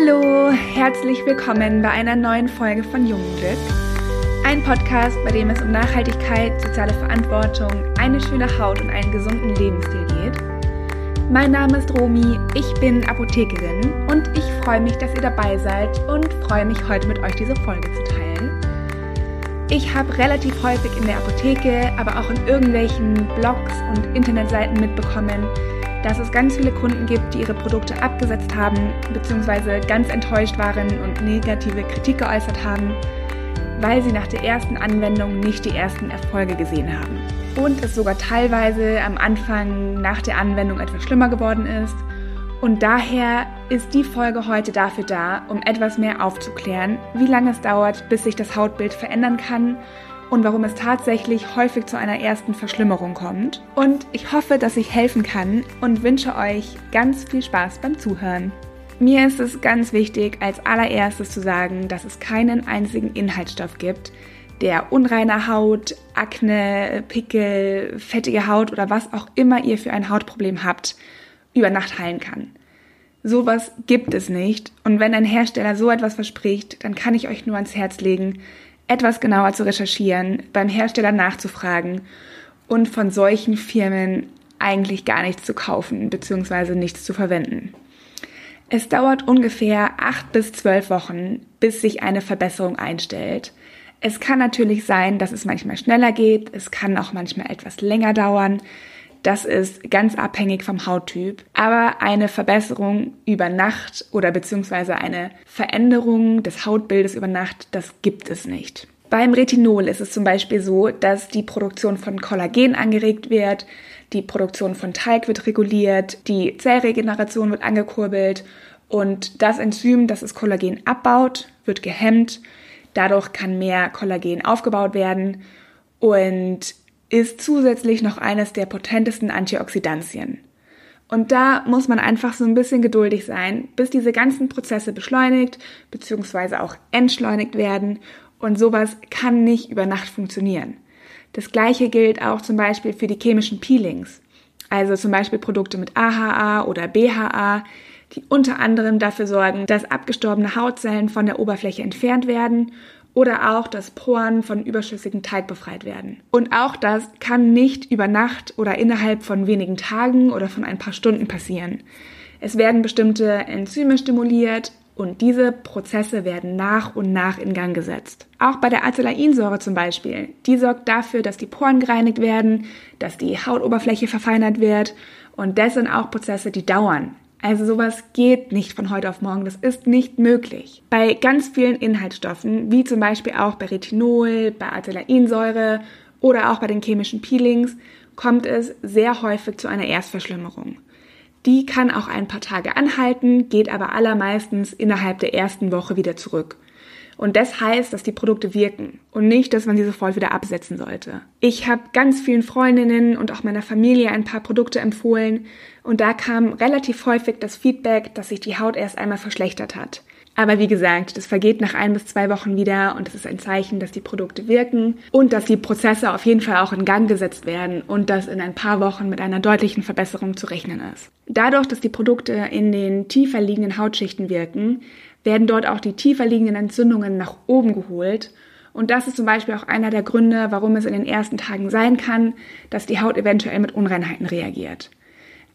Hallo, herzlich willkommen bei einer neuen Folge von Jungenglück. Ein Podcast, bei dem es um Nachhaltigkeit, soziale Verantwortung, eine schöne Haut und einen gesunden Lebensstil geht. Mein Name ist Romi, ich bin Apothekerin und ich freue mich, dass ihr dabei seid und freue mich heute mit euch diese Folge zu teilen. Ich habe relativ häufig in der Apotheke, aber auch in irgendwelchen Blogs und Internetseiten mitbekommen, dass es ganz viele Kunden gibt, die ihre Produkte abgesetzt haben bzw. ganz enttäuscht waren und negative Kritik geäußert haben, weil sie nach der ersten Anwendung nicht die ersten Erfolge gesehen haben. Und es sogar teilweise am Anfang nach der Anwendung etwas schlimmer geworden ist. Und daher ist die Folge heute dafür da, um etwas mehr aufzuklären, wie lange es dauert, bis sich das Hautbild verändern kann und warum es tatsächlich häufig zu einer ersten Verschlimmerung kommt. Und ich hoffe, dass ich helfen kann und wünsche euch ganz viel Spaß beim Zuhören. Mir ist es ganz wichtig, als allererstes zu sagen, dass es keinen einzigen Inhaltsstoff gibt, der unreine Haut, Akne, Pickel, fettige Haut oder was auch immer ihr für ein Hautproblem habt, über Nacht heilen kann. Sowas gibt es nicht und wenn ein Hersteller so etwas verspricht, dann kann ich euch nur ans Herz legen, etwas genauer zu recherchieren, beim Hersteller nachzufragen und von solchen Firmen eigentlich gar nichts zu kaufen bzw. nichts zu verwenden. Es dauert ungefähr acht bis zwölf Wochen, bis sich eine Verbesserung einstellt. Es kann natürlich sein, dass es manchmal schneller geht, es kann auch manchmal etwas länger dauern. Das ist ganz abhängig vom Hauttyp. Aber eine Verbesserung über Nacht oder beziehungsweise eine Veränderung des Hautbildes über Nacht, das gibt es nicht. Beim Retinol ist es zum Beispiel so, dass die Produktion von Kollagen angeregt wird, die Produktion von Talg wird reguliert, die Zellregeneration wird angekurbelt und das Enzym, das das Kollagen abbaut, wird gehemmt. Dadurch kann mehr Kollagen aufgebaut werden und ist zusätzlich noch eines der potentesten Antioxidantien. Und da muss man einfach so ein bisschen geduldig sein, bis diese ganzen Prozesse beschleunigt bzw. auch entschleunigt werden. Und sowas kann nicht über Nacht funktionieren. Das gleiche gilt auch zum Beispiel für die chemischen Peelings. Also zum Beispiel Produkte mit AHA oder BHA, die unter anderem dafür sorgen, dass abgestorbene Hautzellen von der Oberfläche entfernt werden oder auch, dass Poren von überschüssigem Teig befreit werden. Und auch das kann nicht über Nacht oder innerhalb von wenigen Tagen oder von ein paar Stunden passieren. Es werden bestimmte Enzyme stimuliert und diese Prozesse werden nach und nach in Gang gesetzt. Auch bei der Acelainsäure zum Beispiel. Die sorgt dafür, dass die Poren gereinigt werden, dass die Hautoberfläche verfeinert wird und das sind auch Prozesse, die dauern. Also sowas geht nicht von heute auf morgen, das ist nicht möglich. Bei ganz vielen Inhaltsstoffen, wie zum Beispiel auch bei Retinol, bei Acelainsäure oder auch bei den chemischen Peelings, kommt es sehr häufig zu einer Erstverschlimmerung. Die kann auch ein paar Tage anhalten, geht aber allermeistens innerhalb der ersten Woche wieder zurück. Und das heißt, dass die Produkte wirken und nicht, dass man sie sofort wieder absetzen sollte. Ich habe ganz vielen Freundinnen und auch meiner Familie ein paar Produkte empfohlen und da kam relativ häufig das Feedback, dass sich die Haut erst einmal verschlechtert hat. Aber wie gesagt, das vergeht nach ein bis zwei Wochen wieder und es ist ein Zeichen, dass die Produkte wirken und dass die Prozesse auf jeden Fall auch in Gang gesetzt werden und dass in ein paar Wochen mit einer deutlichen Verbesserung zu rechnen ist. Dadurch, dass die Produkte in den tiefer liegenden Hautschichten wirken, werden dort auch die tiefer liegenden Entzündungen nach oben geholt. Und das ist zum Beispiel auch einer der Gründe, warum es in den ersten Tagen sein kann, dass die Haut eventuell mit Unreinheiten reagiert.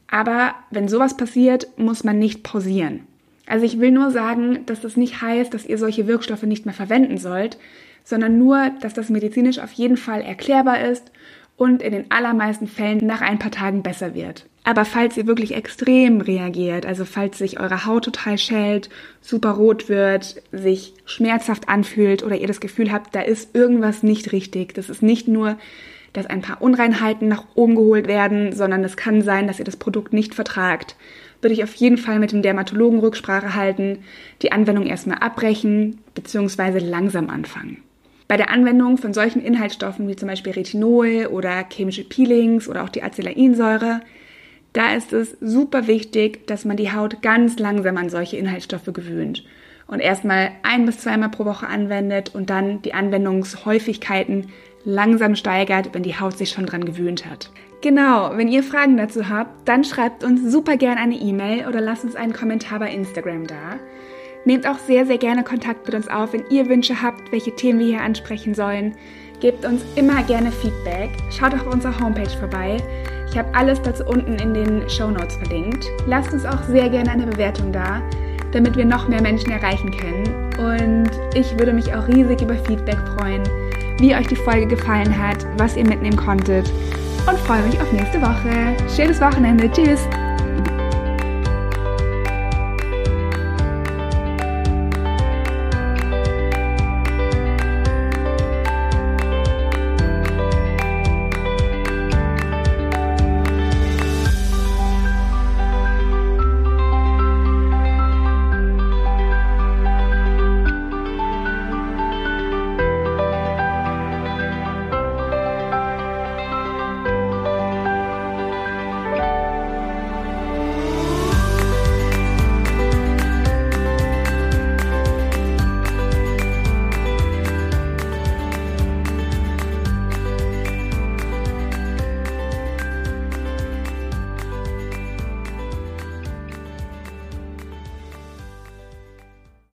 Aber wenn sowas passiert, muss man nicht pausieren. Also ich will nur sagen, dass das nicht heißt, dass ihr solche Wirkstoffe nicht mehr verwenden sollt, sondern nur, dass das medizinisch auf jeden Fall erklärbar ist und in den allermeisten Fällen nach ein paar Tagen besser wird. Aber falls ihr wirklich extrem reagiert, also falls sich eure Haut total schält, super rot wird, sich schmerzhaft anfühlt oder ihr das Gefühl habt, da ist irgendwas nicht richtig, das ist nicht nur, dass ein paar Unreinheiten nach oben geholt werden, sondern es kann sein, dass ihr das Produkt nicht vertragt, würde ich auf jeden Fall mit dem Dermatologen Rücksprache halten, die Anwendung erstmal abbrechen bzw. langsam anfangen. Bei der Anwendung von solchen Inhaltsstoffen wie zum Beispiel Retinol oder chemische Peelings oder auch die Acelainsäure, da ist es super wichtig, dass man die Haut ganz langsam an solche Inhaltsstoffe gewöhnt und erstmal ein bis zweimal pro Woche anwendet und dann die Anwendungshäufigkeiten langsam steigert, wenn die Haut sich schon dran gewöhnt hat. Genau, wenn ihr Fragen dazu habt, dann schreibt uns super gern eine E-Mail oder lasst uns einen Kommentar bei Instagram da. Nehmt auch sehr, sehr gerne Kontakt mit uns auf, wenn ihr Wünsche habt, welche Themen wir hier ansprechen sollen. Gebt uns immer gerne Feedback. Schaut auch auf unserer Homepage vorbei. Ich habe alles dazu unten in den Show Notes verlinkt. Lasst uns auch sehr gerne eine Bewertung da, damit wir noch mehr Menschen erreichen können. Und ich würde mich auch riesig über Feedback freuen, wie euch die Folge gefallen hat, was ihr mitnehmen konntet. Und freue mich auf nächste Woche. Schönes Wochenende. Tschüss.